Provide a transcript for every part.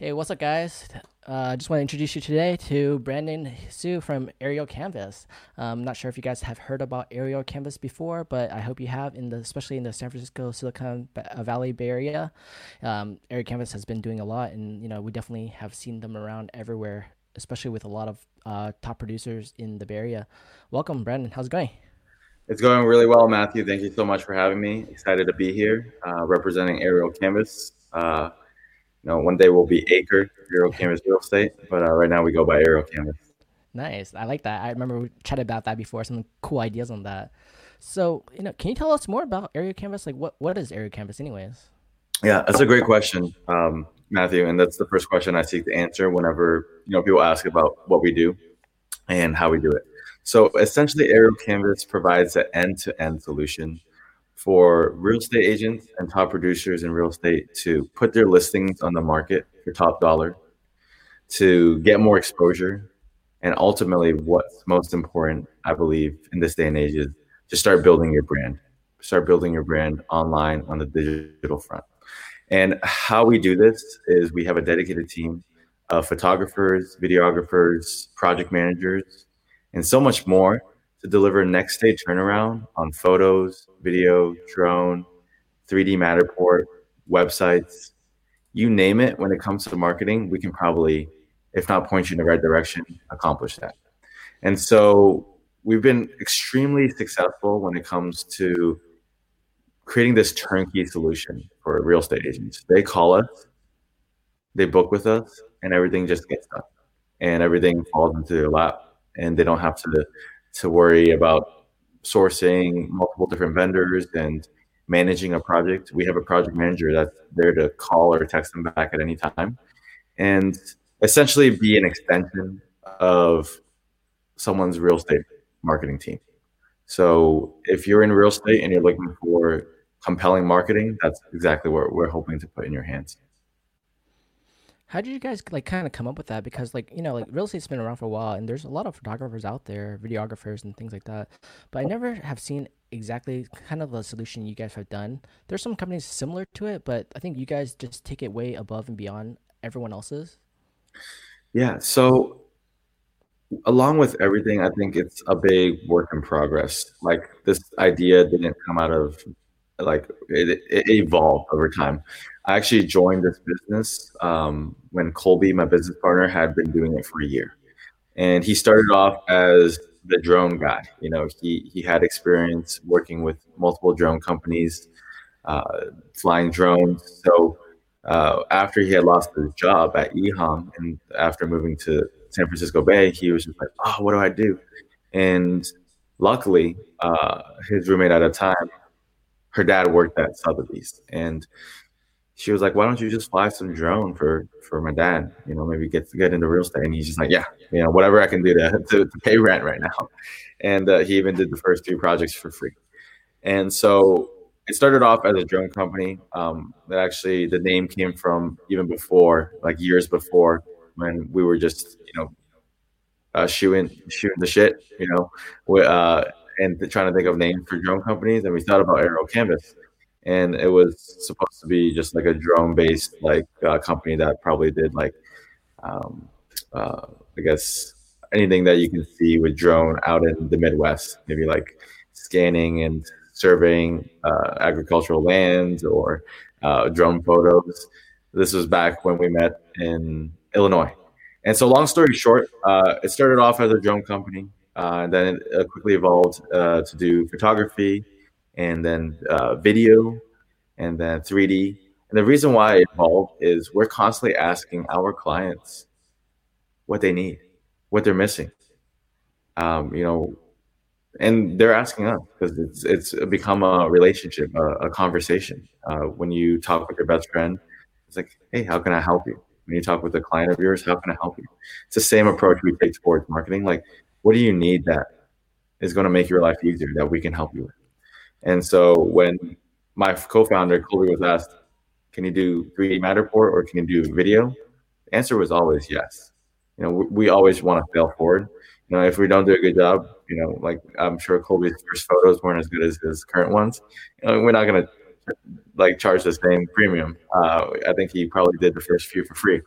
Hey, what's up, guys? I uh, just want to introduce you today to Brandon Sue from Aerial Canvas. I'm um, not sure if you guys have heard about Aerial Canvas before, but I hope you have, in the especially in the San Francisco Silicon uh, Valley Bay Area. Um, Aerial Canvas has been doing a lot, and you know we definitely have seen them around everywhere, especially with a lot of uh, top producers in the Bay Area. Welcome, Brandon. How's it going? It's going really well, Matthew. Thank you so much for having me. Excited to be here, uh, representing Aerial Canvas. Uh, you know, one day we'll be Acre Aerial Canvas Real Estate, but uh, right now we go by Aerial Canvas. Nice. I like that. I remember we chatted about that before. Some cool ideas on that. So, you know, can you tell us more about Aerial Canvas? Like, what what is Aerial Canvas, anyways? Yeah, that's a great question, um, Matthew, and that's the first question I seek to answer whenever you know people ask about what we do and how we do it. So, essentially, Aerial Canvas provides an end-to-end solution for real estate agents and top producers in real estate to put their listings on the market for top dollar, to get more exposure, and ultimately, what's most important, I believe, in this day and age is to start building your brand. Start building your brand online on the digital front. And how we do this is we have a dedicated team of photographers, videographers, project managers, and so much more to deliver next day turnaround on photos, video, drone, 3D Matterport, websites, you name it. When it comes to marketing, we can probably, if not point you in the right direction, accomplish that. And so we've been extremely successful when it comes to creating this turnkey solution for real estate agents. They call us, they book with us, and everything just gets done, and everything falls into their lap, and they don't have to to worry about sourcing multiple different vendors and managing a project. We have a project manager that's there to call or text them back at any time and essentially be an extension of someone's real estate marketing team. So if you're in real estate and you're looking for compelling marketing, that's exactly what we're hoping to put in your hands. How did you guys like kind of come up with that? Because like you know, like real estate's been around for a while, and there's a lot of photographers out there, videographers, and things like that. But I never have seen exactly kind of the solution you guys have done. There's some companies similar to it, but I think you guys just take it way above and beyond everyone else's. Yeah. So along with everything, I think it's a big work in progress. Like this idea didn't come out of like it, it evolved over time. I actually joined this business um, when Colby, my business partner, had been doing it for a year, and he started off as the drone guy. You know, he he had experience working with multiple drone companies, uh, flying drones. So uh, after he had lost his job at EHang, and after moving to San Francisco Bay, he was just like, "Oh, what do I do?" And luckily, uh, his roommate at a time, her dad worked at Sotheby's, and she was like, "Why don't you just fly some drone for for my dad? You know, maybe get get into real estate." And he's just like, "Yeah, you know, whatever I can do to to, to pay rent right now." And uh, he even did the first three projects for free. And so it started off as a drone company. Um, that actually the name came from even before, like years before, when we were just you know uh, shooting shooting the shit, you know, with, uh, and trying to think of names for drone companies. And we thought about Aero Canvas. And it was supposed to be just like a drone based like uh, company that probably did like um, uh, i guess anything that you can see with drone out in the midwest maybe like scanning and surveying uh, agricultural lands or uh, drone photos. This was back when we met in illinois. And so long story short uh, it started off as a drone company uh, and then it quickly evolved to do photography and then uh, video, and then 3D. And the reason why it evolved is we're constantly asking our clients what they need, what they're missing. Um, you know, and they're asking us because it's it's become a relationship, a, a conversation. Uh, when you talk with your best friend, it's like, hey, how can I help you? When you talk with a client of yours, how can I help you? It's the same approach we take towards marketing. Like, what do you need that is going to make your life easier that we can help you with? And so when my co-founder Colby was asked, "Can you do 3D Matterport or can you do video?" The answer was always yes. You know, we, we always want to fail forward. You know, if we don't do a good job, you know, like I'm sure Colby's first photos weren't as good as his current ones. You know, we're not going to like charge the same premium. Uh, I think he probably did the first few for free.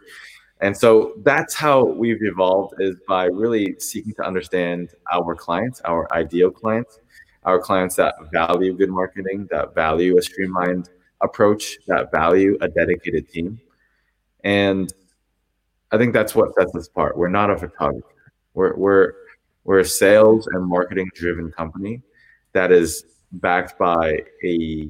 And so that's how we've evolved is by really seeking to understand our clients, our ideal clients, our clients that value good marketing, that value a streamlined approach, that value a dedicated team. And I think that's what sets us apart. We're not a photographer. We're we're we're a sales and marketing driven company that is backed by a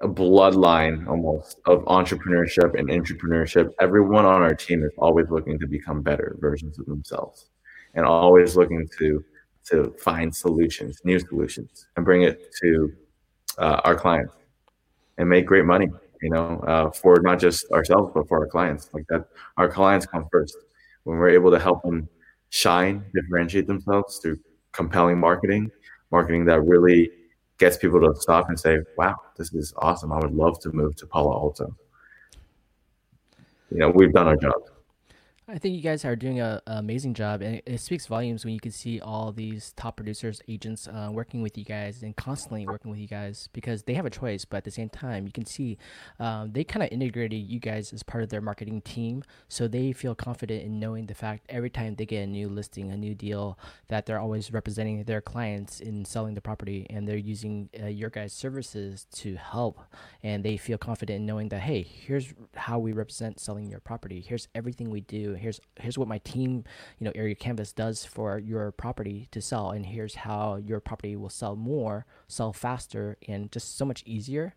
a bloodline almost of entrepreneurship and entrepreneurship. Everyone on our team is always looking to become better versions of themselves and always looking to to find solutions, new solutions, and bring it to uh, our clients and make great money. You know, uh, for not just ourselves but for our clients. Like that, our clients come first. When we're able to help them shine, differentiate themselves through compelling marketing, marketing that really gets people to stop and say, "Wow, this is awesome! I would love to move to Palo Alto." You know, we've done our job. I think you guys are doing an amazing job, and it, speaks volumes when you can see all these top producers, agents uh, working with you guys and constantly working with you guys because they have a choice. But at the same time, you can see um, they kind of integrated you guys as part of their marketing team, so they feel confident in knowing the fact every time they get a new listing, a new deal, that they're always representing their clients in selling the property, and they're using uh, your guys' services to help, and they feel confident in knowing that hey, here's how we represent selling your property. Here's everything we do here's here's what my team you know Aerial Canvas does for your property to sell and here's how your property will sell more sell faster and just so much easier.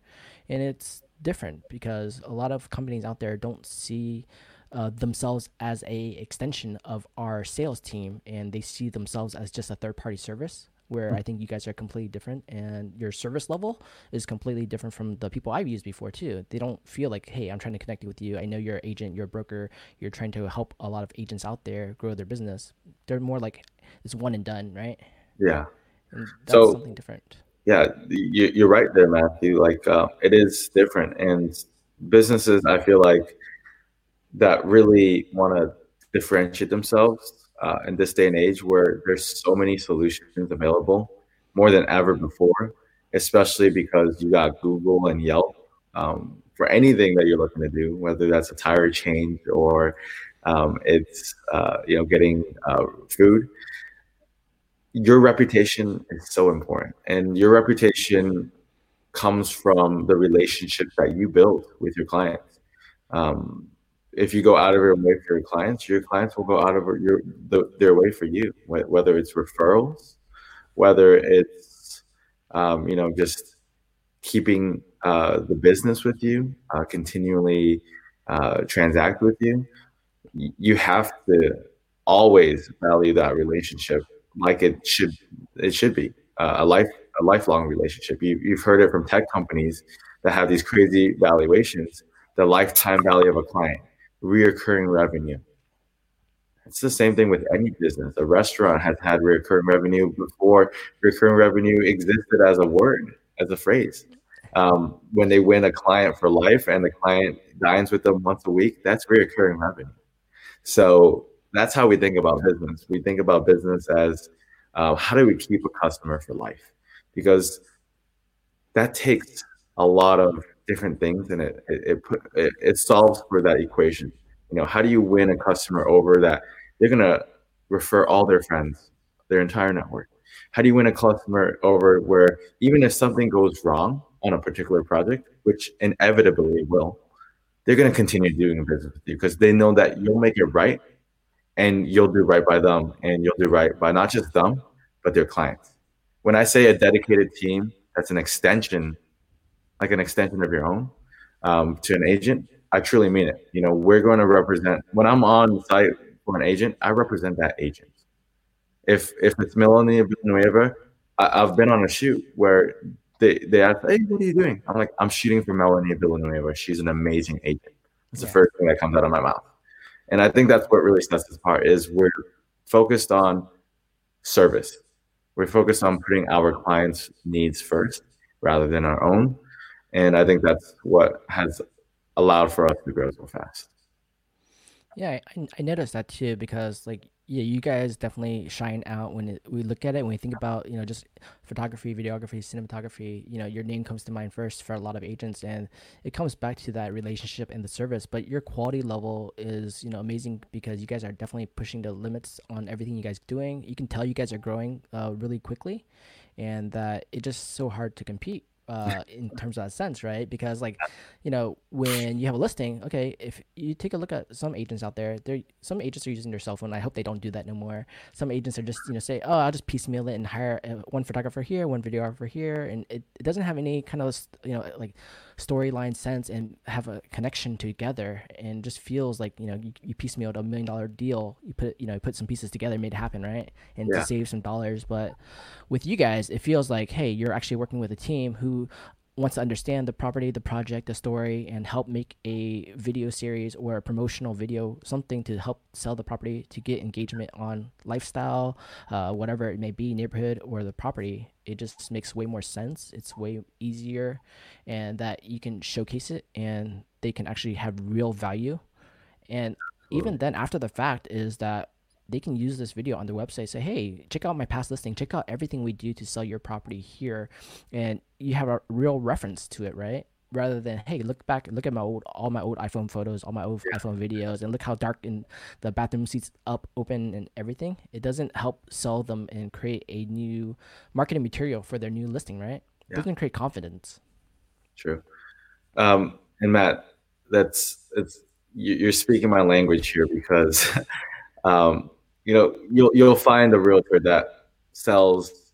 And it's different because a lot of companies out there don't see uh, themselves as a extension of our sales team and they see themselves as just a third party service where I think you guys are completely different and your service level is completely different from the people I've used before too. They don't feel like, hey, I'm trying to connect with you. I know you're an agent, you're a broker, you're trying to help a lot of agents out there grow their business. They're more like it's one and done, right? Yeah. And that's so, something different. Yeah, you, are right there, Matthew. Like uh, it is different, and businesses I feel like that really want to differentiate themselves uh, in this day and age where there's so many solutions available more than ever before, especially because you got Google and Yelp um, for anything that you're looking to do, whether that's a tire change or um, it's uh, you know getting uh, food. Your reputation is so important, and your reputation comes from the relationship that you build with your clients. Um, if you go out of your way for your clients, your clients will go out of your the, their way for you. Whether it's referrals, whether it's um, you know just keeping uh, the business with you, uh, continually uh, transact with you, you have to always value that relationship like it should it should be uh, a life a lifelong relationship. You, you've heard it from tech companies that have these crazy valuations. The lifetime value of a client reoccurring revenue. It's the same thing with any business. A restaurant has had recurring revenue before recurring revenue existed as a word, as a phrase. Um, when they win a client for life and the client dines with them once a week, that's reoccurring revenue. So that's how we think about business. We think about business as uh, how do we keep a customer for life? Because that takes a lot of different things and it it, it put it, it solves for that equation. You know how do you win a customer over that? They're going to refer all their friends their entire network. How do you win a customer over where even if something goes wrong on a particular project which inevitably will they're going to continue doing business with you because they know that you'll make it right and you'll do right by them and you'll do right by not just them but their clients. When i say a dedicated team that's an extension like an extension of your own um, to an agent, I truly mean it. You know, we're going to represent when I'm on site for an agent, I represent that agent. If if it's Melanie Villanueva, I, have been on a shoot where they they ask, "Hey, what are you doing?" I'm like, "I'm shooting for Melanie Villanueva. She's an amazing agent." It's yeah. the first thing that comes out of my mouth, and I think that's what really sets us apart. Is we're focused on service. We're focused on putting our clients' needs first rather than our own and I think that's what has allowed for us to grow so fast. Yeah, I, I noticed that too because like yeah, you guys definitely shine out when it, we look at it. When we think about you know just photography, videography, cinematography, you know your name comes to mind first for a lot of agents, and it comes back to that relationship and the service. But your quality level is you know amazing because you guys are definitely pushing the limits on everything you guys doing. You can tell you guys are growing uh, really quickly, and that it's just so hard to compete uh, in terms of that sense, right? Because like, you know, when you have a listing, okay, if you take a look at some agents out there, there some agents are using their cell phone. I hope they don't do that no more. Some agents are just you know say, oh, I'll just piecemeal it and hire uh, one photographer here, one videographer here, and it, it doesn't have any kind of you know like storyline sense and have a connection together and just feels like you know you, you piecemealed a million dollar deal. You put you know put some pieces together made it happen right? And yeah. to save some dollars. But with you guys it feels like hey you're actually working with a team who wants to understand the property, the project, the story, and help make a video series or a promotional video, something to help sell the property to get engagement on lifestyle, uh, whatever it may be, neighborhood or the property. It just makes way more sense. It's way easier, and that you can showcase it and they can actually have real value. And even then, after the fact, is that they can use this video on their website say hey check out my past listing. Check out everything we do to sell your property here. And you have a real reference to it right? Rather than hey look back look at my old all my old iphone photos all my old yeah. iphone videos and look how dark in the bathroom seats up open and everything. It doesn't help sell them and create a new marketing material for their new listing right? Yeah. it doesn't create confidence. True. Um, and matt that's it's you're speaking my language here because um, you know, you'll you'll find a realtor that sells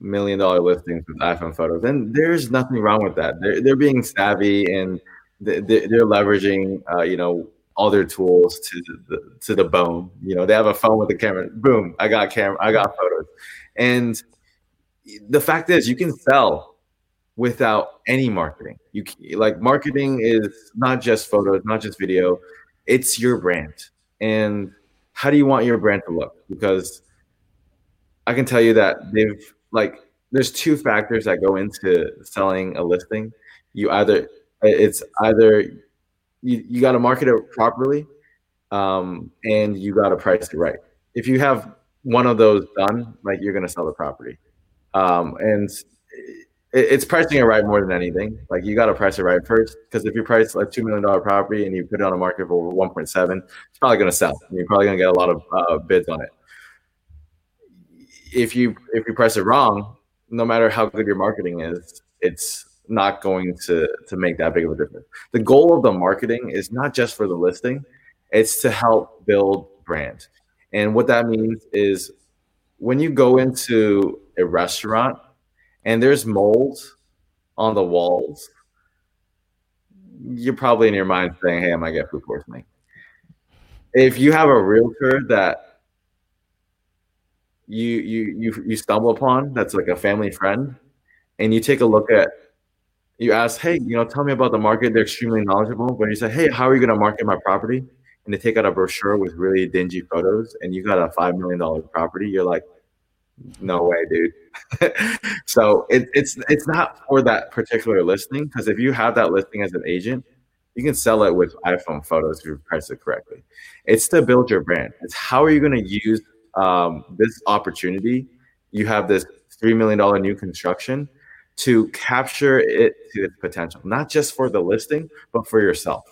million dollar listings with iPhone photos, and there's nothing wrong with that. They're they're being savvy and they're, they're leveraging, uh, you know, all their tools to the to the bone. You know, they have a phone with a camera. Boom, I got camera, I got photos, and the fact is, you can sell without any marketing. You like marketing is not just photos, not just video. It's your brand, and how do you want your brand to look? Because I can tell you that they've like there's two factors that go into selling a listing. You either it's either you, you got to market it properly um, and you got to price it right. If you have one of those done, like you're going to sell the property. Um, and it's pricing it right more than anything. Like you got to price it right first, because if you price like two million dollar property and you put it on a market for one point seven, it's probably going to sell. You're probably going to get a lot of uh, bids on it. If you if you price it wrong, no matter how good your marketing is, it's not going to to make that big of a difference. The goal of the marketing is not just for the listing; it's to help build brand. And what that means is when you go into a restaurant and there's mold on the walls, you're probably in your mind saying, "Hey, I might get food poisoning." If you have a realtor that you you you you stumble upon that's like a family friend, and you take a look at, you ask, "Hey, you know, tell me about the market." They're extremely knowledgeable, but you say, "Hey, how are you going to market my property?" And they take out a brochure with really dingy photos, and you got a five million dollar property. You're like, no way, dude. so it, it's it's not for that particular listing because if you have that listing as an agent, you can sell it with iPhone photos if you price it correctly. It's to build your brand. It's how are you going to use um, this opportunity? You have this three million dollar new construction to capture it to its potential, not just for the listing, but for yourself.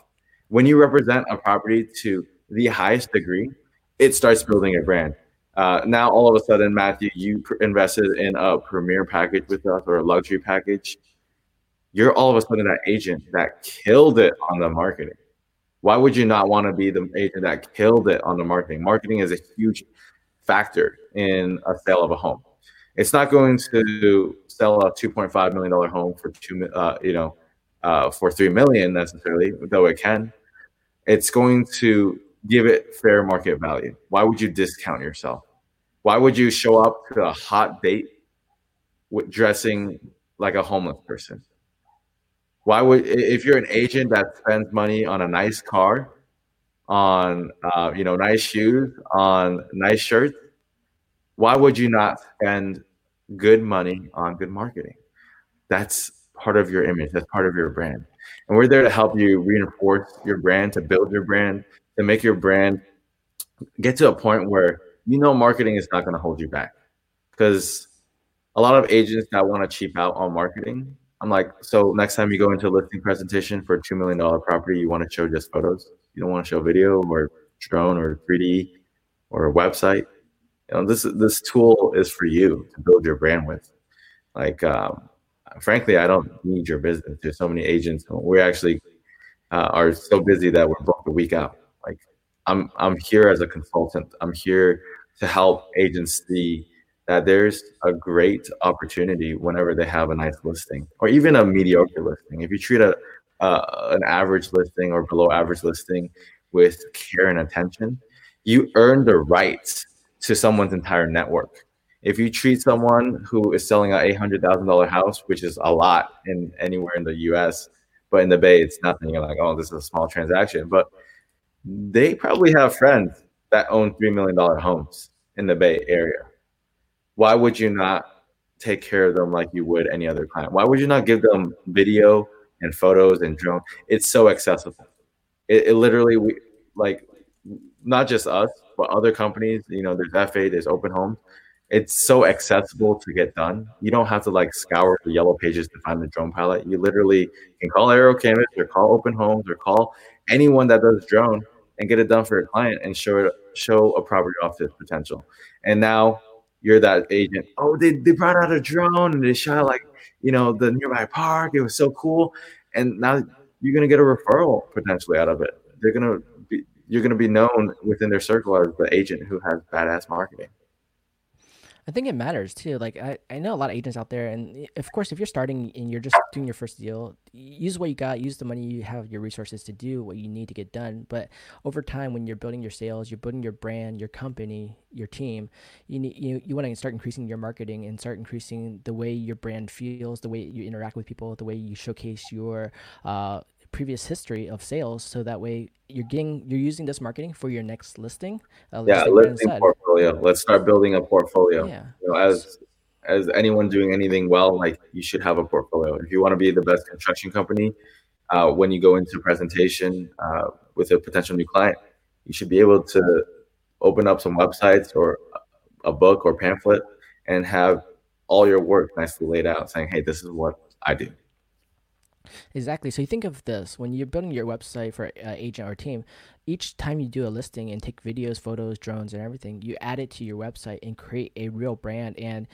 When you represent a property to the highest degree, it starts building a brand uh, now all of a sudden, Matthew, you invested in a premier package with us or a luxury package. You're all of a sudden that agent that killed it on the marketing. Why would you not want to be the agent that killed it on the marketing? Marketing is a huge factor in a sale of a home. It's not going to sell a 2.5 million dollar home for two, uh, you know, uh, for three million necessarily, though it can. It's going to give it fair market value. Why would you discount yourself? Why would you show up to a hot date with dressing like a homeless person? Why would if you're an agent that spends money on a nice car, on uh, you know nice shoes, on nice shirts? Why would you not spend good money on good marketing? That's part of your image. That's part of your brand, and we're there to help you reinforce your brand, to build your brand, to make your brand get to a point where you know marketing is not going to hold you back. Because a lot of agents that want to cheap out on marketing i'm like so next time you go into a listing presentation for a $2 million property you want to show just photos? You don't want to show video or drone or 3d or a website? You know this this tool is for you to build your brand with. Like um, frankly i don't need your business. There's so many agents. We actually uh, are so busy that we're booked a week out i'm i'm here as a consultant i'm here to help agents see that there's a great opportunity whenever they have a nice listing or even a mediocre listing if you treat a uh, an average listing or below average listing with care and attention you earn the right to someone's entire network. If you treat someone who is selling a eight hundred thousand dollar house, which is a lot in anywhere in the U.S., but in the Bay it's nothing. You're like, oh, this is a small transaction, but they probably have friends that own three million dollar homes in the Bay Area. Why would you not take care of them like you would any other client? Why would you not give them video and photos and drone? It's so accessible. It, it literally we like not just us, but other companies, you know, there's F8, there's Open Homes. It's so accessible to get done. You don't have to like scour the yellow pages to find the drone pilot. You literally can call Aerial Canvas or call Open Homes or call anyone that does drone and get it done for a client and show it show a property off its potential. And now you're that agent. Oh, they, they brought out a drone and they shot like, you know, the nearby park. It was so cool. And now you're gonna get a referral potentially out of it. They're gonna be you're to be known within their circle as the agent who has badass marketing. I think it matters too. Like I, I know a lot of agents out there, and of course, if you're starting and you're just doing your first deal, use what you got, use the money you have, your resources to do what you need to get done. But over time, when you're building your sales, you're building your brand, your company, your team, you need you you want to start increasing your marketing and start increasing the way your brand feels, the way you interact with people, the way you showcase your uh, previous history of sales so that way you're getting you're using this marketing for your next listing uh, yeah listing portfolio. Let's start building a portfolio. Yeah. You know, as as anyone doing anything well like you should have a portfolio. If you want to be the best construction company uh, when you go into presentation uh, with a potential new client you should be able to open up some websites or a book or pamphlet and have all your work nicely laid out saying hey this is what i do Exactly. So you think of this when you're building your website for uh, agent or team. Each time you do a listing and take videos, photos, drones, and everything, you add it to your website and create a real brand. And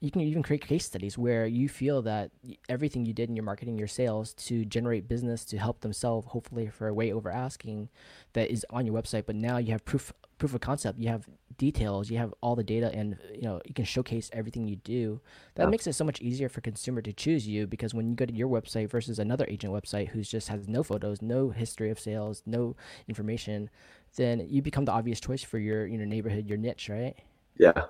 you can even create case studies where you feel that everything you did in your marketing, your sales to generate business to help them sell, hopefully for way over asking, that is on your website. But now you have proof proof of concept. You have details. You have all the data, and you know you can showcase everything you do. That yeah. makes it so much easier for consumer to choose you because when you go to your website versus another agent website who's just has no photos, no history of sales, no information, then you become the obvious choice for your you know neighborhood, your niche, right? Yeah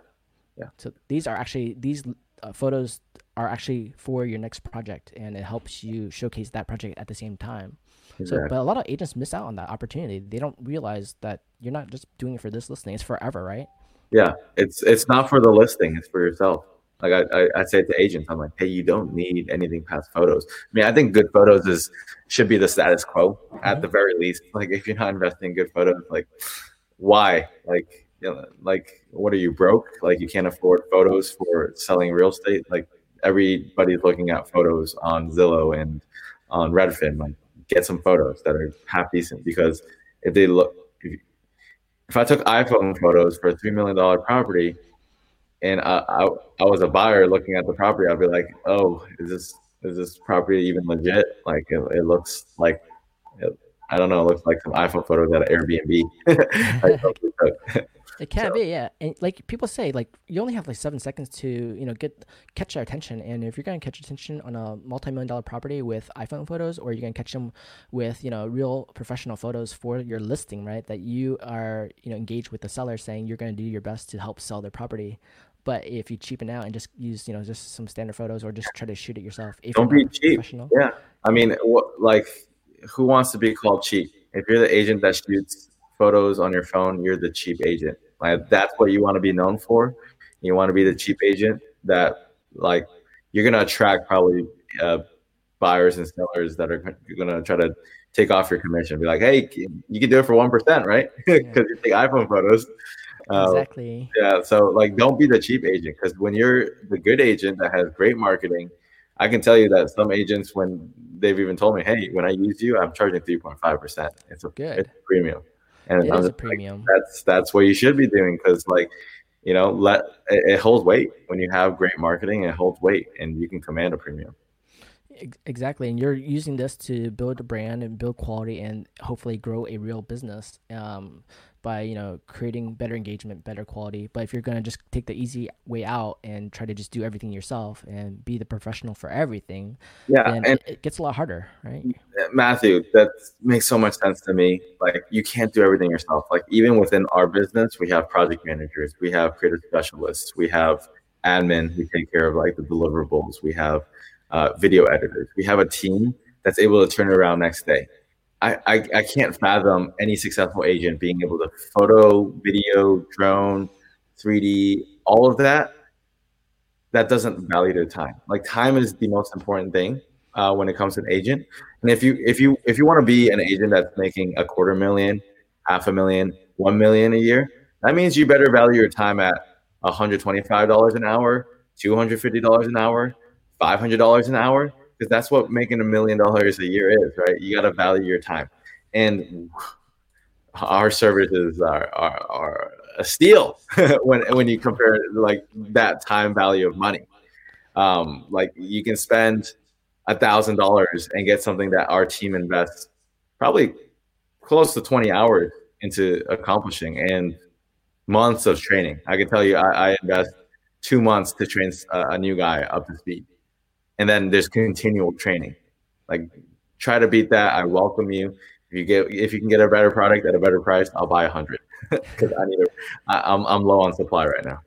yeah. So these are actually these uh, photos are actually for your next project, and it helps you showcase that project at the same time. Exactly. So, but a lot of agents miss out on that opportunity. They don't realize that you're not just doing it for this listing; it's forever, right? Yeah, it's it's not for the listing; it's for yourself. Like I, I, I say to agents, I'm like, hey, you don't need anything past photos. I mean, I think good photos is should be the status quo mm-hmm. at the very least. Like if you're not investing in good photos, like why? Like you know, like what are you broke? Like you can't afford photos for selling real estate. Like everybody's looking at photos on Zillow and on Redfin. Like get some photos that are half decent because if they look, if, if I took iPhone photos for a three million dollar property, and I, I, I was a buyer looking at the property, I'd be like, oh, is this is this property even legit? Like it, it looks like it, I don't know, it looks like some iPhone photos at an Airbnb. It can so. be, yeah. And like people say, like you only have like seven seconds to you know get catch their attention. And if you're gonna catch attention on a multi-million dollar property with iPhone photos, or you're gonna catch them with you know real professional photos for your listing, right? That you are you know engaged with the seller, saying you're gonna do your best to help sell their property. But if you cheapen out and just use you know just some standard photos, or just try to shoot it yourself, if don't be cheap. Yeah, I mean, what, like who wants to be called cheap? If you're the agent that shoots photos on your phone, you're the cheap agent. Like that's what you want to be known for. You want to be the cheap agent that like you're gonna attract probably uh, buyers and sellers that are gonna try to take off your commission. Be like, hey, you can do it for one percent, right? Because yeah. you take iPhone photos. Uh, exactly. yeah. So like, don't be the cheap agent because when you're the good agent that has great marketing, I can tell you that some agents, when they've even told me, hey, when I use you, I'm charging three point five percent. It's a good it's a premium. And it a premium. Like, that's that's what you should be doing because like you know let it, it holds weight when you have great marketing. It holds weight and you can command a premium. Exactly, and you're using this to build a brand and build quality and hopefully grow a real business. Um, by you know creating better engagement better quality. But if you're going to just take the easy way out and try to just do everything yourself and be the professional for everything yeah and it, it gets a lot harder right? Matthew that makes so much sense to me. Like you can't do everything yourself. Like even within our business we have project managers we have creative specialists we have admin who take care of like the deliverables we have uh, video editors. We have a team that's able to turn around next day I, I, I can't fathom any successful agent being able to photo, video, drone, 3D, all of that. That doesn't value their time. Like time is the most important thing uh, when it comes to an agent. And if you if you if you want to be an agent that's making a quarter million, half a million, one million a year, that means you better value your time at $125 an hour, $250 an hour, $500 an hour, because that's what making a million dollars a year is, right? You got to value your time, and our services are are, are a steal when when you compare like that time value of money. Um, like you can spend a thousand dollars and get something that our team invests probably close to 20 hours into accomplishing and months of training. I can tell you, I, I invest two months to train a, a new guy up to speed and then there's continual training. Like try to beat that. I welcome you. If you get if you can get a better product at a better price, I'll buy a hundred because I need. I, I'm I'm low on supply right now.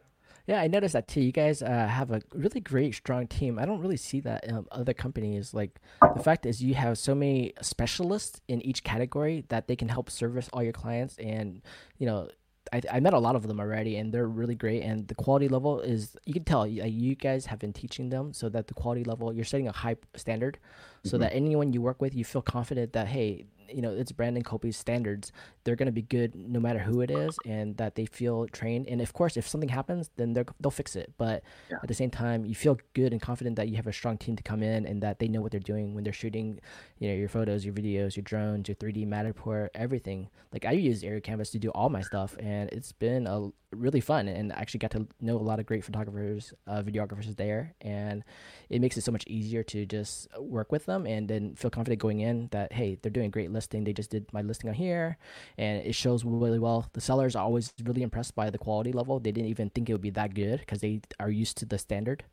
Yeah, I noticed that too. You guys uh, have a really great, strong team. I don't really see that in other companies. Like the fact is, you have so many specialists in each category that they can help service all your clients, and you know I, I met a lot of them already and they're really great and the quality level is you can tell you, uh, you guys have been teaching them so that the quality level you're setting a high standard so mm-hmm. that anyone you work with you feel confident that hey you know it's Brandon Colby's standards. They're going to be good no matter who it is, and that they feel trained. And of course, if something happens, then they'll fix it. But yeah. at the same time, you feel good and confident that you have a strong team to come in and that they know what they're doing when they're shooting, you know, your photos, your videos, your drones, your 3D Matterport, everything. Like I use Aerial Canvas to do all my stuff, and it's been a really fun. And I actually got to know a lot of great photographers, uh, videographers there, and it makes it so much easier to just work with them and then feel confident going in that hey, they're doing a great listing. They just did my listing on here, and it shows really well. The sellers are always really impressed by the quality level. They didn't even think it would be that good because they are used to the standard.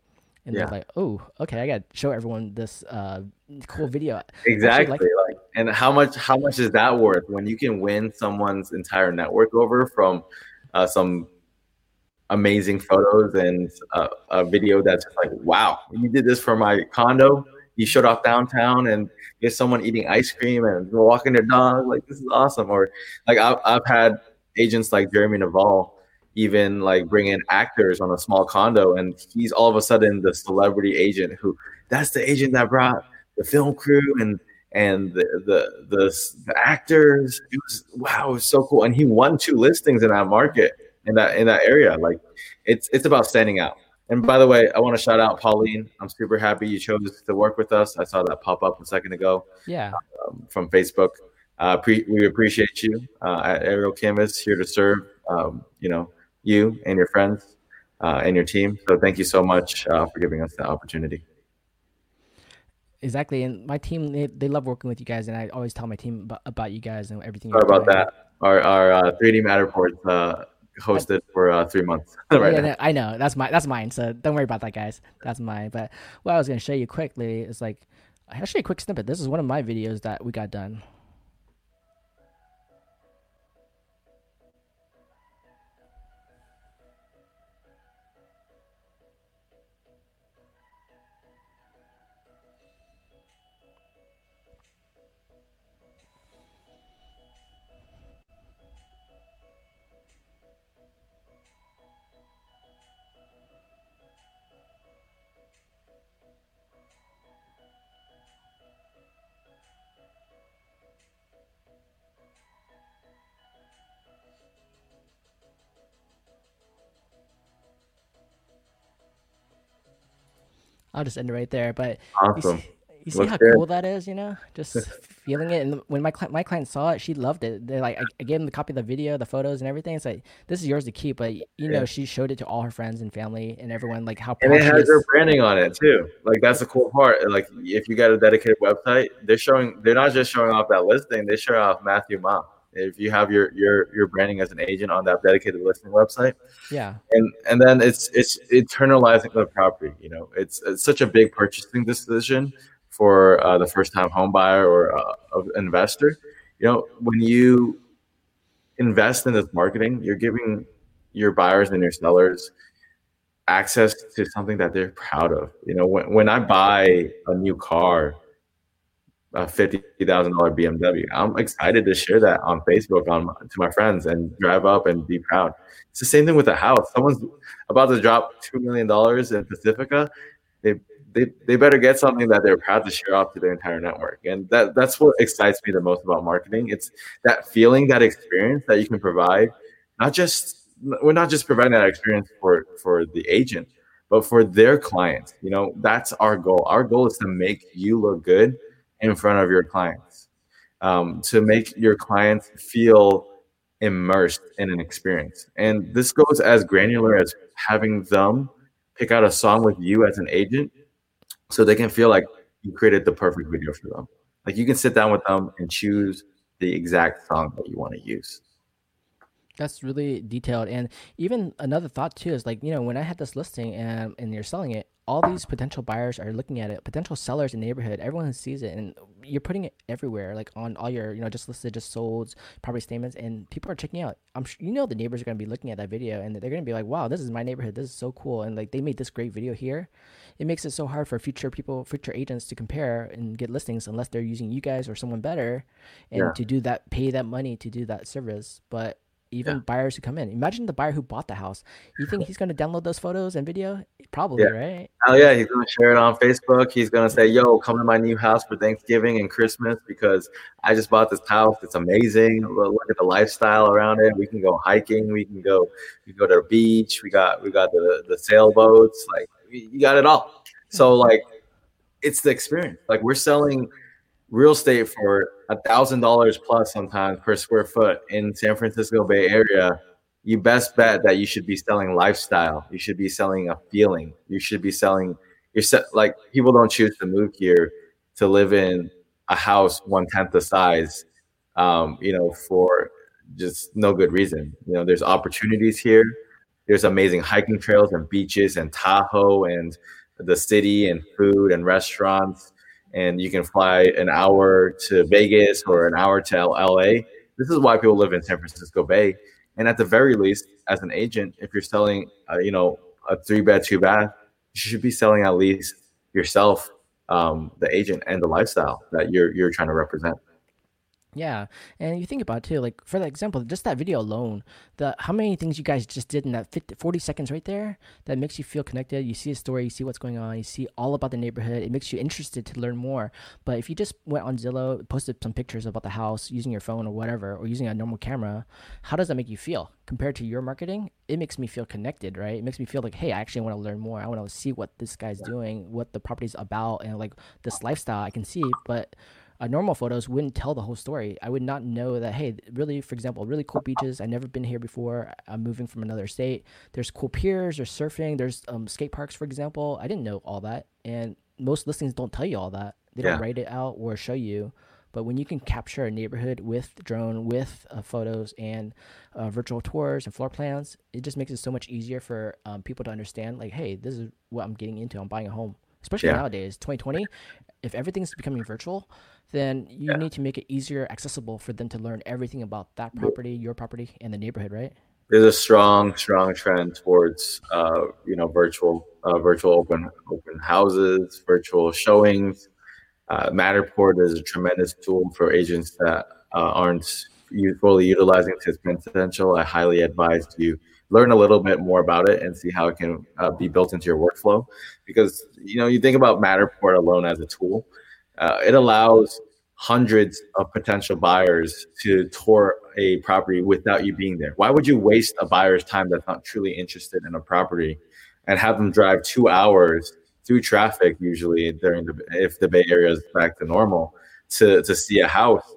And yeah. they're like, "Oh, okay, I got to show everyone this uh, cool video." Exactly. Like, like, and how much how much is that worth when you can win someone's entire network over from uh, some amazing photos and a, a video that's like, wow, you did this for my condo. You showed off downtown and get someone eating ice cream and walking their dog. Like this is awesome. Or like I've, I've had agents like Jeremy Naval even like bring in actors on a small condo and he's all of a sudden the celebrity agent who that's the agent that brought the film crew and and the the the, the actors it was wow it was so cool and he won two listings in that market in that in that area. Like it's it's about standing out. And by the way, I want to shout out Pauline. I'm super happy you chose to work with us. I saw that pop up a second ago. Yeah. Um, from Facebook. Uh, pre- we appreciate you uh, at Aerial Canvas here to serve. Um, you know you and your friends uh, and your team. So thank you so much uh, for giving us the opportunity. Exactly, and my team they, they love working with you guys, and I always tell my team about, about you guys and everything. Sorry about doing. that. Our our 3D uh, Matterports uh, hosted for uh, three months. right yeah, I know that's my that's mine. So don't worry about that, guys. That's mine. But what I was gonna show you quickly is like actually a quick snippet. This is one of my videos that we got done. I'll just end it right there. But awesome. You see, you see how good. cool that is, you know? Just feeling it. And when my my client saw it, she loved it. They like I, I, gave them the copy of the video, the photos, and everything. It's like this is yours to keep. But you yeah. know, she showed it to all her friends and family and everyone. Like how and it has her branding on it too. Like that's the cool part. Like if you got a dedicated website, they're showing. They're not just showing off that listing. They show off Matthew Ma. If you have your your your branding as an agent on that dedicated listing website, yeah, and and then it's it's internalizing the property. You know, it's it's such a big purchasing decision for uh, the first time home buyer or uh, investor. You know, when you invest in this marketing, you're giving your buyers and your sellers access to something that they're proud of. You know, when, when I buy a new car, a fifty thousand dollar BMW, I'm excited to share that on Facebook on to my friends and drive up and be proud. It's the same thing with a house. Someone's about to drop two million dollars in Pacifica. They they, they better get something that they're proud to share off to their entire network. And that that's what excites me the most about marketing. It's that feeling, that experience that you can provide, not just we're not just providing that experience for for the agent, but for their clients. You know, that's our goal. Our goal is to make you look good in front of your clients, um, to make your clients feel immersed in an experience. And this goes as granular as having them pick out a song with you as an agent so they can feel like you created the perfect video for them. Like you can sit down with them and choose the exact song that you want to use. That's really detailed. And even another thought too is like, you know, when I had this listing um, and and you're selling it, all these potential buyers are looking at it, potential sellers in the neighborhood, everyone sees it and you're putting it everywhere, like on all your, you know, just listed, just sold, property statements, and people are checking out. I'm sure you know the neighbors are gonna be looking at that video and they're gonna be like, Wow, this is my neighborhood, this is so cool and like they made this great video here it makes it so hard for future people, future agents to compare and get listings unless they're using you guys or someone better, and yeah. to do that, pay that money to do that service. But even yeah. buyers who come in, imagine the buyer who bought the house. You think he's going to download those photos and video? Probably, yeah. right? Oh yeah, he's going to share it on Facebook. He's going to say, "Yo, come to my new house for Thanksgiving and Christmas because I just bought this house. It's amazing. Look at the lifestyle around it. We can go hiking. We can go. We go to the beach. We got we got the the sailboats. Like you got it all. So hmm. like, it's the experience. Like we're selling real estate for a thousand dollars plus sometimes per square foot in San Francisco Bay Area. You best bet that you should be selling lifestyle. You should be selling a feeling. You should be selling. You're set, like people don't choose to move here to live in a house one tenth the size. Um, you know, for just no good reason. You know, there's opportunities here there's amazing hiking trails and beaches and Tahoe and the city and food and restaurants. And you can fly an hour to Vegas or an hour to LA. This is why people live in San Francisco Bay. And at the very least, as an agent, if you're selling, uh, you know, a three bed, two bath, you should be selling at least yourself, um, the agent, and the lifestyle that you're you're trying to represent. Yeah, and you think about it too, like for the example, just that video alone, the how many things you guys just did in that 50, 40 seconds right there that makes you feel connected. You see a story, you see what's going on, you see all about the neighborhood. It makes you interested to learn more. But if you just went on Zillow, posted some pictures about the house using your phone or whatever, or using a normal camera, how does that make you feel compared to your marketing? It makes me feel connected, right? It makes me feel like, hey, I actually want to learn more. I want to see what this guy's doing, what the property's about, and like this lifestyle I can see, but uh, normal photos wouldn't tell the whole story. I would not know that, hey, really, for example, really cool beaches. I've never been here before. I'm moving from another state. There's cool piers, there's surfing, there's um, skate parks, for example. I didn't know all that. And most listings don't tell you all that. They don't write it out or show you. But when you can capture a neighborhood with drone, with uh, photos and uh, virtual tours and floor plans, it just makes it so much easier for um, people to understand. Like, hey, this is what I'm getting into. I'm buying a home, especially yeah. nowadays, 2020. If everything's becoming virtual, then you yeah. need to make it easier accessible for them to learn everything about that property, your property, and the neighborhood, right? There's a strong, strong trend towards uh, you know virtual uh, virtual open open houses, virtual showings. Uh, Matterport is a tremendous tool for agents that uh, aren't fully utilizing its potential. I highly advise you learn a little bit more about it and see how it can uh, be built into your workflow. Because you know you think about Matterport alone as a tool, uh, it allows hundreds of potential buyers to tour a property without you being there. Why would you waste a buyer's time that's not truly interested in a property and have them drive two hours through traffic usually during the if the Bay Area is back to normal to to see a house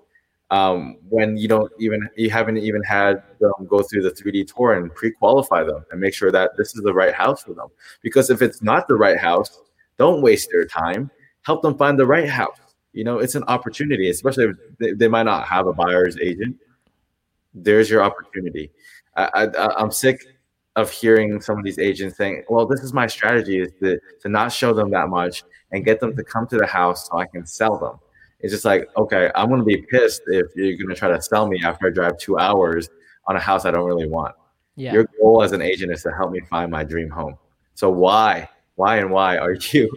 um, when you don't even you haven't even had them go through the 3D tour and pre-qualify them and make sure that this is the right house for them. Because if it's not the right house, don't waste their time. Help them find the right house. You know, it's an opportunity, especially if they, they might not have a buyer's agent. There's your opportunity. I, I, I'm sick of hearing some of these agents saying, "Well, this is my strategy: is to to not show them that much and get them to come to the house so I can sell them." It's just like, okay, I'm gonna be pissed if you're gonna try to sell me after I drive two hours on a house I don't really want. Yeah. Your goal as an agent is to help me find my dream home. So why, why, and why are you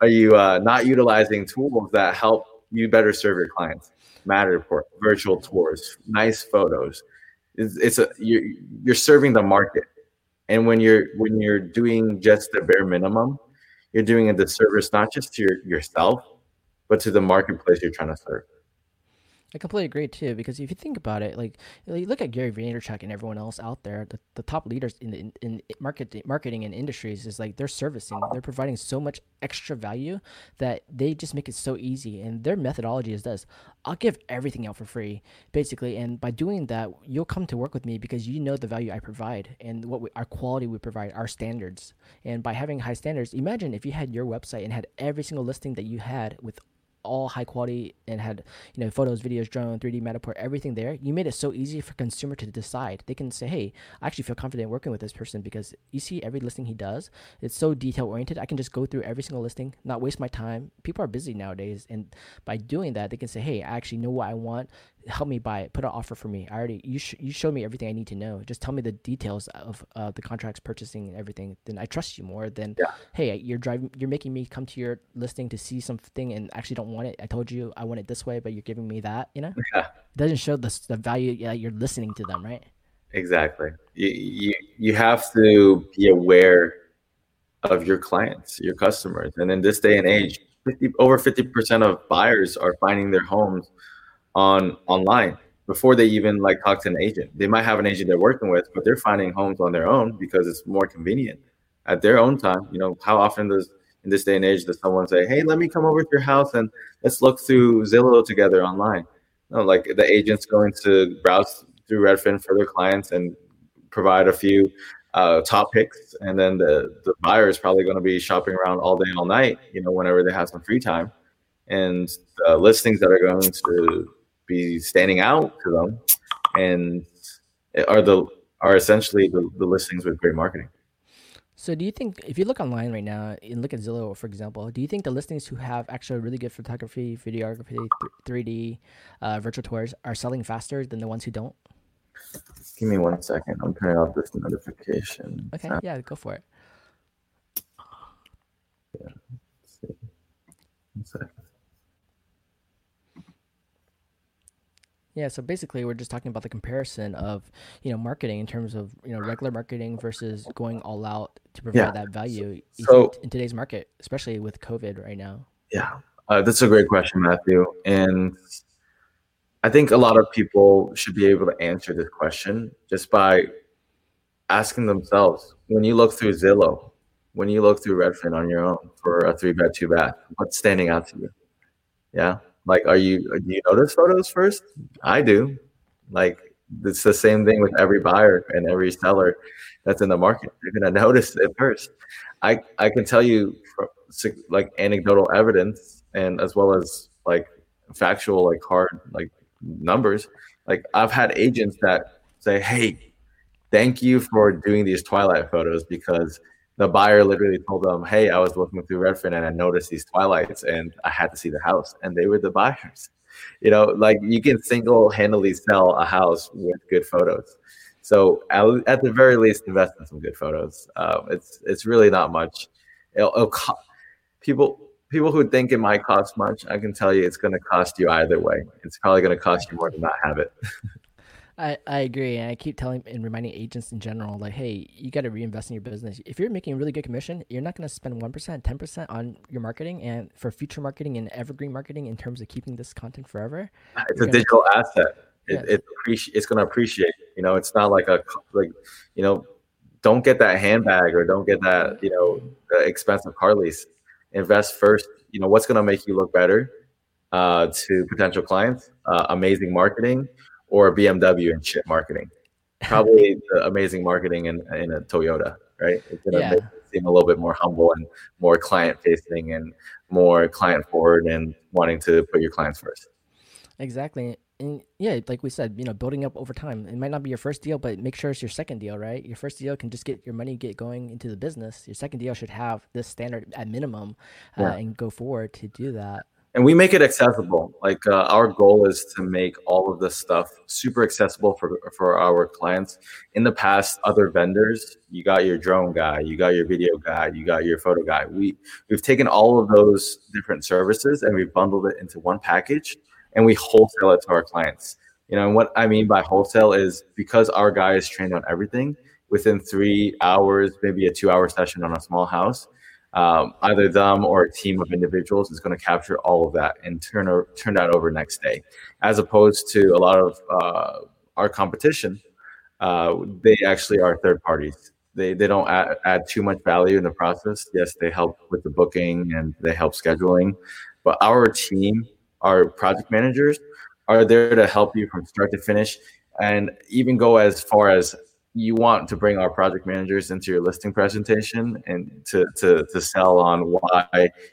are you uh, not utilizing tools that help you better serve your clients? Matterport, virtual tours, nice photos. It's, it's a you're, you're serving the market, and when you're when you're doing just the bare minimum, you're doing a disservice not just to your, yourself but to the marketplace you're trying to serve. I completely agree too, because if you think about it, like you look at Gary Vaynerchuk and everyone else out there, the, the top leaders in the in, in market marketing and industries is like they're servicing, they're providing so much extra value that they just make it so easy. And their methodology is this: I'll give everything out for free, basically, and by doing that, you'll come to work with me because you know the value I provide and what we, our quality we provide, our standards. And by having high standards, imagine if you had your website and had every single listing that you had with all high quality and had you know photos, videos, drone, 3D Matterport, everything there. You made it so easy for consumer to decide. They can say, "Hey, I actually feel confident working with this person because you see every listing he does. It's so detail oriented. I can just go through every single listing, not waste my time. People are busy nowadays, and by doing that, they can say, "Hey, I actually know what I want help me buy it put an offer for me. I already you sh- you showed me everything i need to know. Just tell me the details of uh, the contracts purchasing and everything. Then i trust you more than yeah. hey you're driving you're making me come to your listing to see something and actually don't want it. I told you i want it this way but you're giving me that you know? Yeah. it doesn't show the, the value that you're listening to them right? Exactly. You, you you have to be aware of your clients your customers. And in this day and age 50, over 50% of buyers are finding their homes on online before they even like talk to an agent. They might have an agent they're working with, but they're finding homes on their own because it's more convenient at their own time. You know, how often does in this day and age does someone say, "Hey, let me come over to your house and let's look through Zillow together online"? No, like the agent's going to browse through Redfin for their clients and provide a few uh, top picks, and then the the buyer is probably going to be shopping around all day, all night. You know, whenever they have some free time, and the listings that are going to be standing out to them and are the are essentially the, the listings with great marketing. So, do you think if you look online right now and look at Zillow, for example, do you think the listings who have actually really good photography, videography, three D, uh, virtual tours are selling faster than the ones who don't? Give me one second. I'm turning off this notification. Okay, yeah, go for it. Yeah. Let's see. One second. Yeah, so basically, we're just talking about the comparison of you know marketing in terms of you know regular marketing versus going all out to provide yeah. that value so, in today's market, especially with COVID right now. Yeah, uh, that's a great question, Matthew, and I think a lot of people should be able to answer this question just by asking themselves: when you look through Zillow, when you look through Redfin on your own for a three bed, two bath, what's standing out to you? Yeah, like, are you do you notice photos first? I do. Like, it's the same thing with every buyer and every seller that's in the market. You're gonna notice it first. I I can tell you like anecdotal evidence and as well as like factual like hard like numbers. Like I've had agents that say, "Hey, thank you for doing these twilight photos because the buyer literally told them, "Hey, I was looking through Redfin and I noticed these twilights, and I had to see the house." And they were the buyers. You know, like you can single-handedly sell a house with good photos. So at, at the very least, invest in some good photos. Um, it's it's really not much. It'll, it'll co- people people who think it might cost much, I can tell you, it's going to cost you either way. It's probably going to cost you more to not have it. I, I agree. And I keep telling and reminding agents in general, like, hey, you got to reinvest in your business. If you're making a really good commission, you're not going to spend 1%, 10% on your marketing and for future marketing and evergreen marketing in terms of keeping this content forever. It's a digital asset. It, yeah. it, it's going to appreciate, you know, it's not like a, like, you know, don't get that handbag or don't get that you know expensive car lease. Invest first. You know what's going to make you look better uh, to potential clients. Uh, amazing marketing or BMW and shit marketing. Probably amazing marketing in, in a Toyota, right? It's to yeah. seem a little bit more humble and more client facing and more client forward and wanting to put your clients first. Exactly and yeah, like we said, you know, building up over time. It might not be your first deal, but make sure it's your second deal, right? Your first deal can just get your money get going into the business. Your second deal should have this standard at minimum, uh, yeah. and go forward to do that. And we make it accessible. Like uh, our goal is to make all of this stuff super accessible for for our clients. In the past, other vendors, you got your drone guy, you got your video guy, you got your photo guy. We we've taken all of those different services and we've bundled it into one package and we wholesale it to our clients. You know, and what I mean by wholesale is because our guy is trained on everything within three hours, maybe a two hour session on a small house, um, either them or a team of individuals is going to capture all of that and turn, or, turn that over next day. As opposed to a lot of uh, our competition, uh, they actually are third parties. They, they don't add, add too much value in the process. Yes, they help with the booking and they help scheduling, but our team our project managers are there to help you from start to finish and even go as far as you want to bring our project managers into your listing presentation and to, to, to sell on why,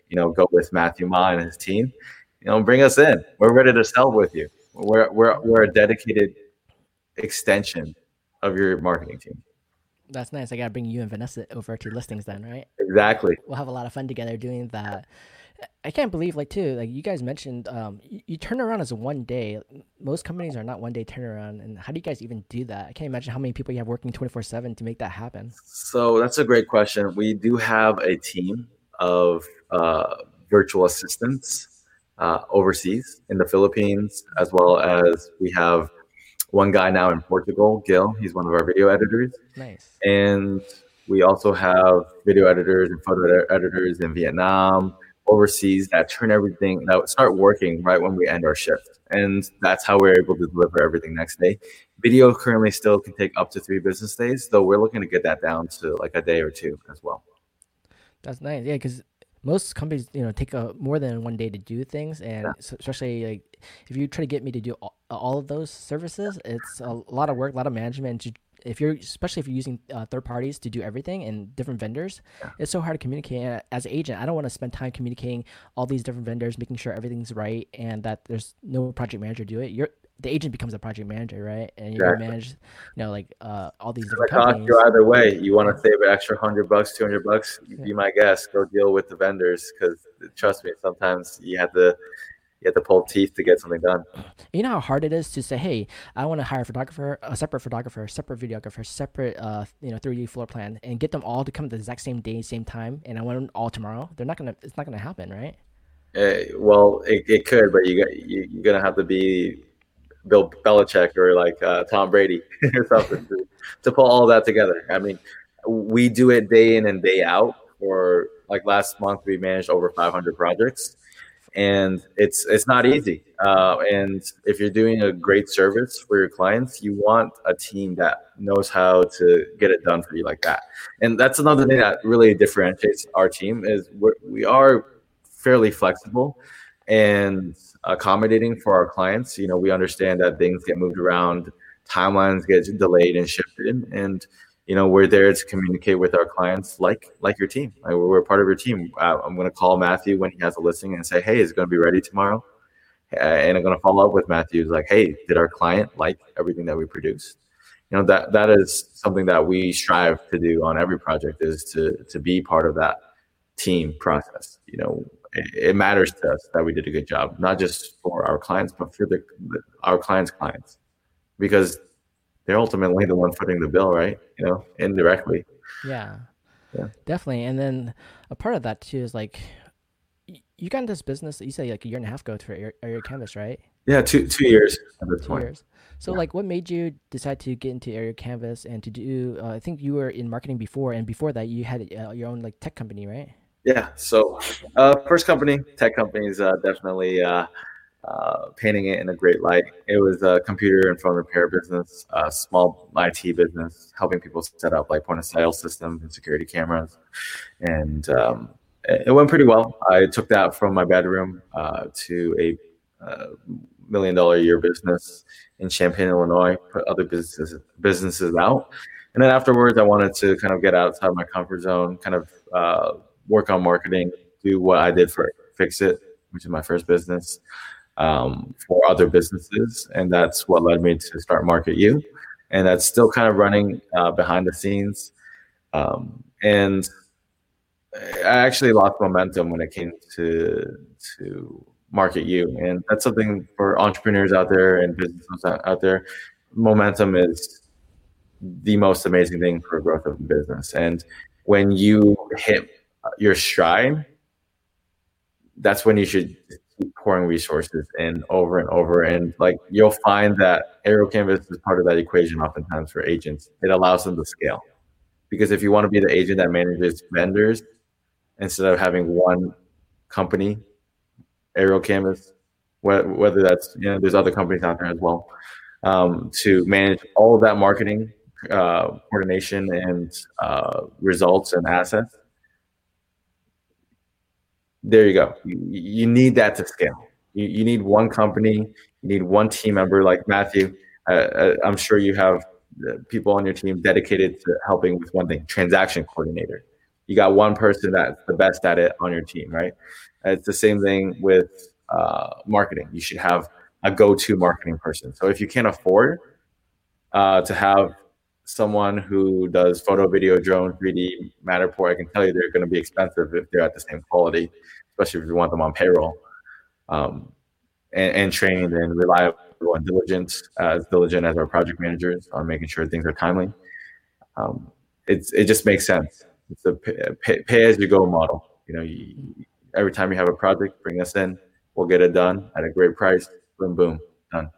you know, go with Matthew Ma and his team, you know, bring us in. We're ready to sell with you. We're, we're, we're a dedicated extension of your marketing team. That's nice. I got to bring you and Vanessa over to listings then, right? Exactly. We'll have a lot of fun together doing that. I can't believe like too like you guys mentioned um you, you, turn around as one day. Most companies are not one day turnaround, and how do you guys even do that? I can't imagine how many people you have working twenty four seven to make that happen. So that's a great question. We do have a team of uh, virtual assistants uh, overseas in the Philippines, as well as we have one guy now in Portugal, Gil. He's one of our video editors. Nice. And we also have video editors and photo editors in Vietnam overseas that turn everything that start working right when we end our shift. And that's how we're able to deliver everything next day. Video currently still can take up to three business days though we're looking to get that down to like a day or two as well. That's nice. Yeah because most companies you know take a, more than one day to do things. And yeah. especially like if you try to get me to do all, all of those services it's a lot of work a lot of management if you're especially if you're using uh, third parties to do everything and different vendors yeah. it's so hard to communicate and as an agent i don't want to spend time communicating all these different vendors making sure everything's right and that there's no project manager do it you're the agent becomes a project manager right and you exactly. manage you know like uh, all these different companies. you either way you want to save an extra 100 bucks 200 bucks yeah. be my guest go deal with the vendors because trust me sometimes you have to you have to pull teeth to get something done. You know how hard it is to say, "Hey, I want to hire a photographer, a separate photographer, separate videographer, separate uh, you know, 3D floor plan, and get them all to come at the exact same day, same time, and I want them all tomorrow." They're not gonna. It's not gonna happen, right? Uh, well, it, it could, but you got you, you're gonna have to be Bill Belichick or like uh, Tom Brady or something to, to pull all that together. I mean, we do it day in and day out. For like last month, we managed over 500 projects and it's it's not easy. Uh, and if you're doing a great service for your clients, you want a team that knows how to get it done for you like that. And that's another thing that really differentiates our team is we're, we are fairly flexible and accommodating for our clients. You know, we understand that things get moved around, timelines get delayed and shifted, and you know we're there to communicate with our clients like like your team. Like we're, part of your team. Uh, i'm going to call matthew when he has a listing and say hey is it going to be ready tomorrow? Uh, and i'm going to follow up with matthew like hey did our client like everything that we produced? You know that that is something that we strive to do on every project is to to be part of that team process. You know it, matters to us that we did a good job not just for our clients but for the our clients clients. Because they're ultimately the one footing the bill, right? You know, indirectly. Yeah. Yeah. Definitely. And then a part of that too is like you got into this business you said like a year and a half ago for Aerial Canvas, right? Yeah, two two years. Two point. years. So yeah. like what made you decide to get into Aerial Canvas and to do uh, I think you were in marketing before and before that you had uh, your own like tech company, right? Yeah. So uh, first company, tech companies uh, definitely uh, painting it in a great light. It was a computer and phone repair business, a small IT business, helping people set up like point of sale systems and security cameras. And um, it went pretty well. I took that from my bedroom uh, to a uh, million dollar a year business in Champaign, Illinois, put other businesses businesses out. And then afterwards, I wanted to kind of get outside my comfort zone, kind of uh, work on marketing, do what I did for Fix It, which is my first business, um, for other businesses, and that's what led me to start Market You, and that's still kind of running uh, behind the scenes. Um, and I actually lost momentum when it came to to Market You, and that's something for entrepreneurs out there and businesses out there. Momentum is the most amazing thing for growth of a business, and when you hit your stride, that's when you should keep pouring resources in over and over. And like you'll find that Aerial Canvas is part of that equation oftentimes for agents. It allows them to scale. Because if you want to be the agent that manages vendors instead of having one company, Aerial Canvas, whether that's, you know, there's other companies out there as well, um, to manage all of that marketing, uh, coordination, and uh, results and assets there you go. You, you need that to scale. You, you, need one company, you need one team member like Matthew. Uh, uh I'm sure you have people on your team dedicated to helping with one thing transaction coordinator. You got one person that's the best at it on your team, right? It's the same thing with uh, marketing. You should have a go to marketing person. So if you can't afford uh, to have someone who does photo, video, drone, 3D, Matterport, I can tell you they're going to be expensive if they're at the same quality, especially if you want them on payroll. Um, and, and trained and reliable and diligent, as diligent as our project managers on making sure things are timely. Um, it's it just makes sense. It's a pay, pay, as you go model. You know, you, every time you have a project, bring us in. We'll get it done at a great price. Boom, boom, done.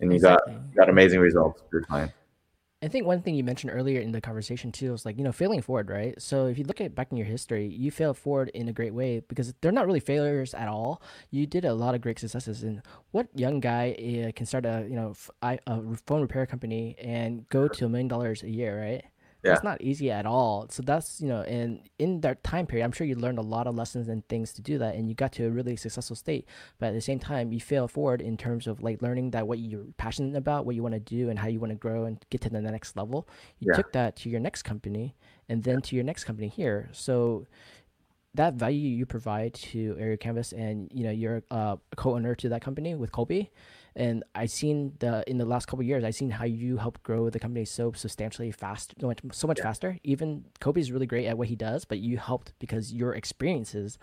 And you got got amazing results for your client. I think one thing you mentioned earlier in the conversation too was like you know failing forward, right? So if you look at back in your history, you failed forward in a great way because they're not really failures at all. You did a lot of great successes. And what young guy uh, can start a you know f- I, a phone repair company and go to a million dollars a year, right? Yeah. it's not easy at all. So that's you know, and in that time period, I'm sure you learned a lot of lessons and things to do that, and you got to a really successful state. But at the same time, you fail forward in terms of like learning that what you're passionate about, what you want to do, and how you want to grow and get to the next level. You yeah. took that to your next company, and then to your next company here. So that value you provide to Aerial Canvas, and you know, you're a uh, co-owner to that company with Colby and I seen the in the last couple years, I seen how you help grow the company so substantially fast, so much, so much yeah. faster. Even Kobe's really great at what he does, but you helped because your experiences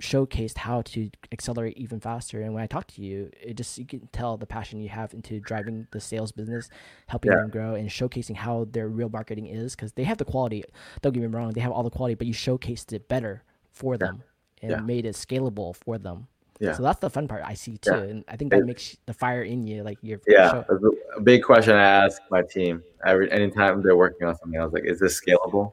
showcased how to accelerate even faster. And when I talk to you, it just you can tell the passion you have into driving the sales business, helping yeah. them grow, and showcasing how their real marketing is because they have the quality. Don't get me wrong, they have all the quality, but you showcased it better for them yeah. and made it scalable for them. Yeah. So that's the fun part I see too, yeah. and I think that it, makes the fire in you like you're. Yeah, a big question I ask my team every anytime they're working on something. I was like, "Is this scalable?"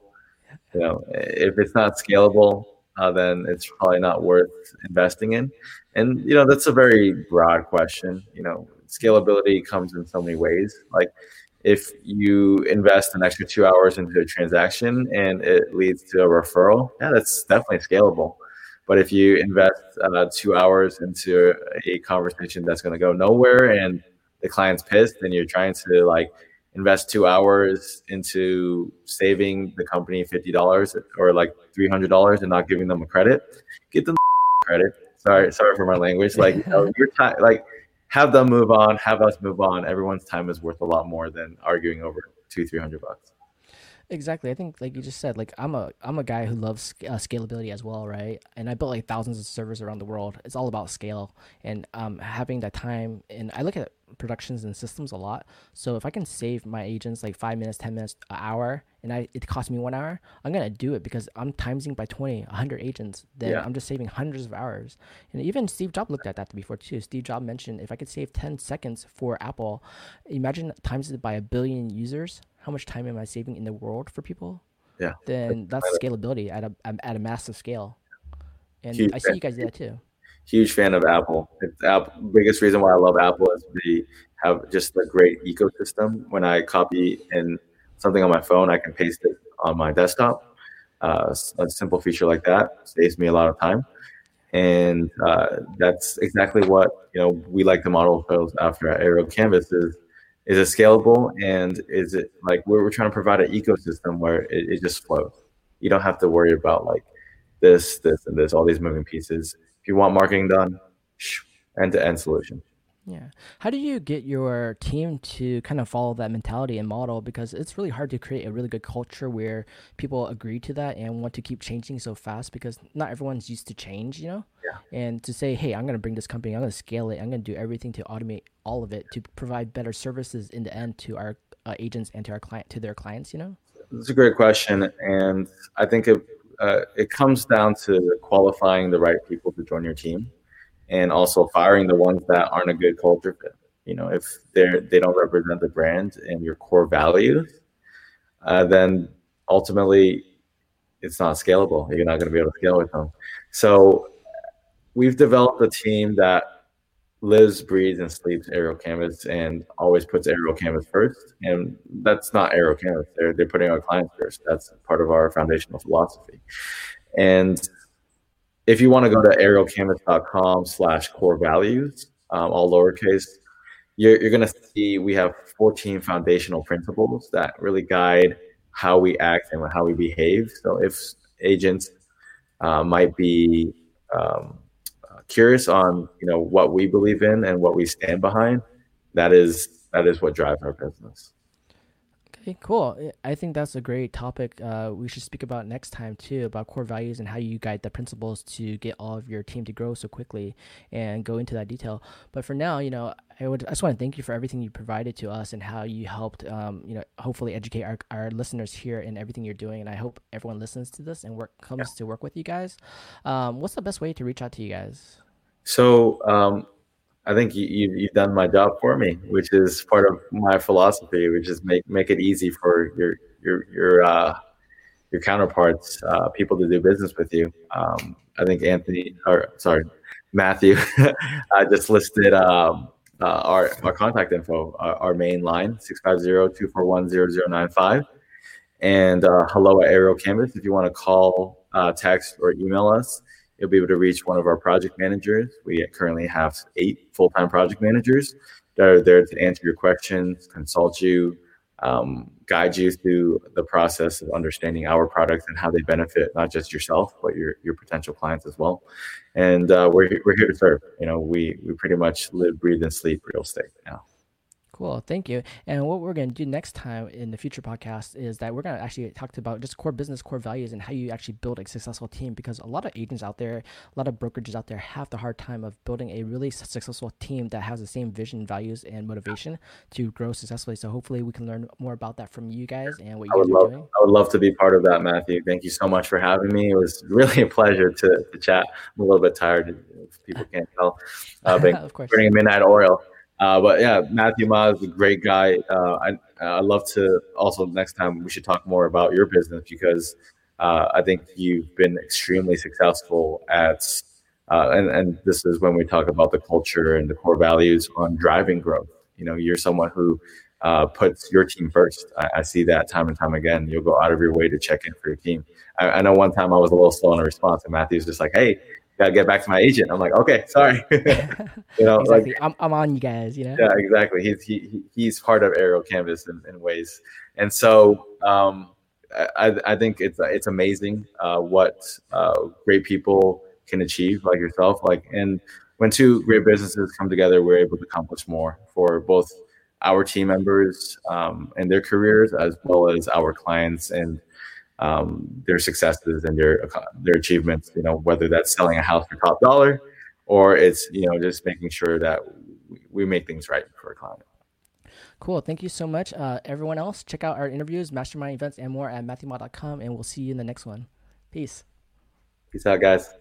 You know, if it's not scalable, uh, then it's probably not worth investing in. And you know, that's a very broad question. You know, scalability comes in so many ways. Like, if you invest an extra two hours into a transaction and it leads to a referral, yeah, that's definitely scalable. But if you invest uh, two hours into a conversation that's going to go nowhere and the client's pissed, then you're trying to like invest two hours into saving the company fifty dollars or like three hundred dollars and not giving them a credit, get them credit. Sorry, sorry for my language. Like you know, your time, like have them move on, have us move on. Everyone's time is worth a lot more than arguing over two, three hundred bucks. Exactly. I think like you just said, like I'm a I'm a guy who loves uh, scalability as well, right? And I built like thousands of servers around the world. It's all about scale and um, having that time. And I look at productions and systems a lot. So if I can save my agents like five minutes, ten minutes, an hour, and I it costs me one hour, I'm gonna do it because I'm timesing by 20, 100 agents. Then yeah. I'm just saving hundreds of hours. And even Steve Jobs looked at that before too. Steve Jobs mentioned if I could save 10 seconds for Apple, imagine times it by a billion users how much time am I saving in the world for people? Yeah. Then that's scalability at a at a massive scale. And huge I see you guys do that too. huge fan of Apple. It's Apple. Biggest reason why I love Apple is they have just a great ecosystem. When I copy in something on my phone, I can paste it on my desktop. Uh, a simple feature like that saves me a lot of time, and uh, that's exactly what you know we like to model ourselves after at Aerial Canvas is is it scalable and is it like we're, we're trying to provide an ecosystem where it, it just flows. You don't have to worry about like this, this, and this, all these moving pieces. If you want marketing done, end to end solution. Yeah. How do you get your team to kind of follow that mentality and model? Because it's really hard to create a really good culture where people agree to that and want to keep changing so fast because not everyone's used to change, you know? Yeah. And to say, hey, I'm going to bring this company, I'm going to scale it, I'm going to do everything to automate all of it to provide better services in the end to our uh, agents and to our client, to their clients, you know? That's a great question. And I think it, uh, it comes down to qualifying the right people to join your team and also firing the ones that aren't a good culture fit. You know, if they're they don't represent the brand and your core values, uh, then ultimately it's not scalable. You're not going to be able to scale with them. So we've developed a team that lives, breathes, and sleeps aerial canvas and always puts aerial canvas first. And that's not aerial canvas. They're they're putting our clients first. That's part of our foundational philosophy. And if you want to go to aerialcanvas.com slash core values, um, all lowercase, you're, you're going to see we have 14 foundational principles that really guide how we act and how we behave. So if agents uh, might be um, curious on you know what we believe in and what we stand behind, that is that is what drives our business. Okay, cool. I think that's a great topic. Uh, we should speak about next time too about core values and how you guide the principles to get all of your team to grow so quickly and go into that detail. But for now, you know, I would I just want to thank you for everything you provided to us and how you helped, um, you know, hopefully educate our, our listeners here and everything you're doing. And I hope everyone listens to this and work comes yeah. to work with you guys. Um, what's the best way to reach out to you guys? So um, I think you, you've done my job for me, which is part of my philosophy, which is make make it easy for your your your uh, your counterparts, uh, people to do business with you. Um, I think Anthony, or sorry, Matthew, uh, just listed um, uh, our our contact info, our, our main line 650-241-0095, and uh, hello at Aerial Canvas. If you want to call, uh, text, or email us, you'll be able to reach one of our project managers. We currently have eight full-time project managers that are there to answer your questions, consult you, um, guide you through the process of understanding our products and how they benefit not just yourself but your your potential clients as well. And uh, we're we're here to serve. You know, we we pretty much live, breathe, and sleep real estate now. Cool, thank you. And what we're going to do next time in the future podcast is that we're going to actually talk about just core business, core values, and how you actually build a successful team. Because a lot of agents out there, a lot of brokerages out there have the hard time of building a really successful team that has the same vision, values, and motivation to grow successfully. So hopefully we can learn more about that from you guys and what you guys love, are doing. I would love to be part of that, Matthew. Thank you so much for having me. It was really a pleasure to, to chat. I'm a little bit tired, if people can't tell. Uh, of course. Burning a midnight oil. Uh, but yeah, Matthew Ma is a great guy. Uh, I I love to also next time we should talk more about your business because uh, I think you've been extremely successful at uh, and and this is when we talk about the culture and the core values on driving growth. You know, you're someone who uh, puts your team first. I, I, see that time and time again. You'll go out of your way to check in for your team. I, I know one time I was a little slow in a response, and Matthew's just like, "Hey, gotta get back to my agent. I'm like, okay, sorry. you know, exactly. like I'm, I'm on you guys, you know? Yeah, exactly. He's, he, he's part of aerial canvas in, in ways. And so, um, I, I think it's, it's amazing, uh, what, uh, great people can achieve like yourself. Like, and when two great businesses come together, we're able to accomplish more for both our team members, um, and their careers as well as our clients and, um, their successes and their their achievements. You know, whether that's selling a house for top dollar, or it's you know just making sure that we make things right for a client. Cool. Thank you so much. Uh, everyone else, check out our interviews, mastermind events, and more at matthewma.com, and we'll see you in the next one. Peace. Peace out, guys.